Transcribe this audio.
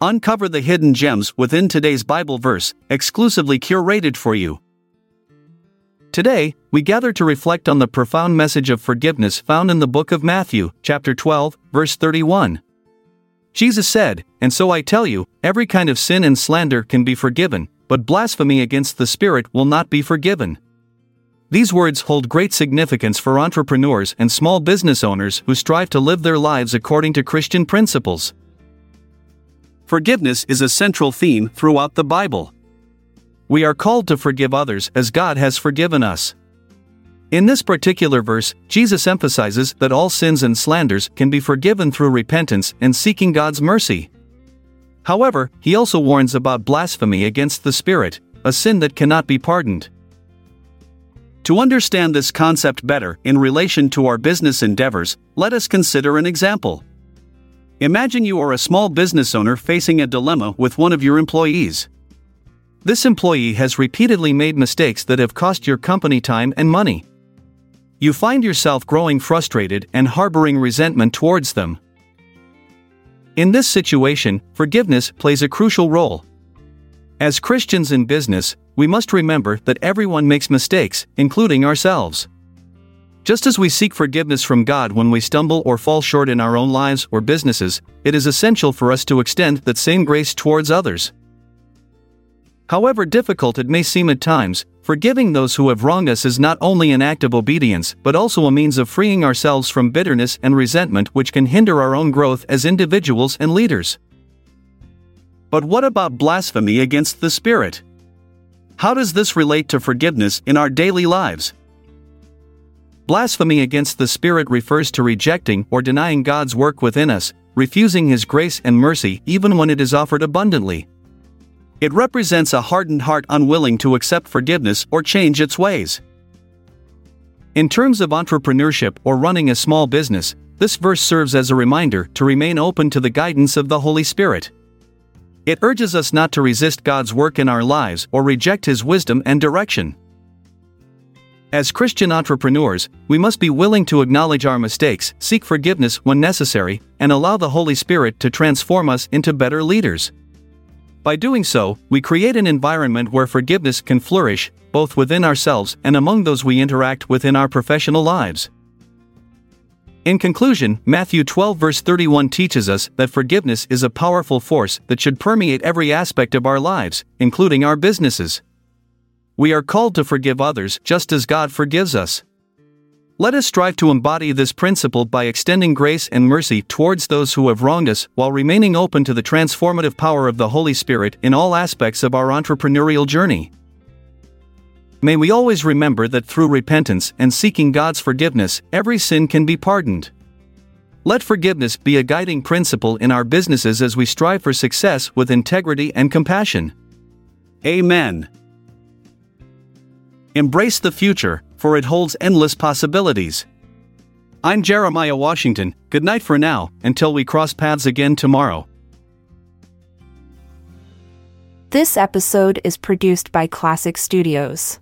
Uncover the hidden gems within today's Bible verse, exclusively curated for you. Today, we gather to reflect on the profound message of forgiveness found in the book of Matthew, chapter 12, verse 31. Jesus said, And so I tell you, every kind of sin and slander can be forgiven, but blasphemy against the Spirit will not be forgiven. These words hold great significance for entrepreneurs and small business owners who strive to live their lives according to Christian principles. Forgiveness is a central theme throughout the Bible. We are called to forgive others as God has forgiven us. In this particular verse, Jesus emphasizes that all sins and slanders can be forgiven through repentance and seeking God's mercy. However, he also warns about blasphemy against the Spirit, a sin that cannot be pardoned. To understand this concept better in relation to our business endeavors, let us consider an example. Imagine you are a small business owner facing a dilemma with one of your employees. This employee has repeatedly made mistakes that have cost your company time and money. You find yourself growing frustrated and harboring resentment towards them. In this situation, forgiveness plays a crucial role. As Christians in business, we must remember that everyone makes mistakes, including ourselves. Just as we seek forgiveness from God when we stumble or fall short in our own lives or businesses, it is essential for us to extend that same grace towards others. However difficult it may seem at times, forgiving those who have wronged us is not only an act of obedience but also a means of freeing ourselves from bitterness and resentment which can hinder our own growth as individuals and leaders. But what about blasphemy against the Spirit? How does this relate to forgiveness in our daily lives? Blasphemy against the Spirit refers to rejecting or denying God's work within us, refusing His grace and mercy even when it is offered abundantly. It represents a hardened heart unwilling to accept forgiveness or change its ways. In terms of entrepreneurship or running a small business, this verse serves as a reminder to remain open to the guidance of the Holy Spirit. It urges us not to resist God's work in our lives or reject His wisdom and direction. As Christian entrepreneurs, we must be willing to acknowledge our mistakes, seek forgiveness when necessary, and allow the Holy Spirit to transform us into better leaders. By doing so, we create an environment where forgiveness can flourish, both within ourselves and among those we interact with in our professional lives. In conclusion, Matthew 12 verse 31 teaches us that forgiveness is a powerful force that should permeate every aspect of our lives, including our businesses. We are called to forgive others just as God forgives us. Let us strive to embody this principle by extending grace and mercy towards those who have wronged us while remaining open to the transformative power of the Holy Spirit in all aspects of our entrepreneurial journey. May we always remember that through repentance and seeking God's forgiveness, every sin can be pardoned. Let forgiveness be a guiding principle in our businesses as we strive for success with integrity and compassion. Amen. Embrace the future, for it holds endless possibilities. I'm Jeremiah Washington, good night for now, until we cross paths again tomorrow. This episode is produced by Classic Studios.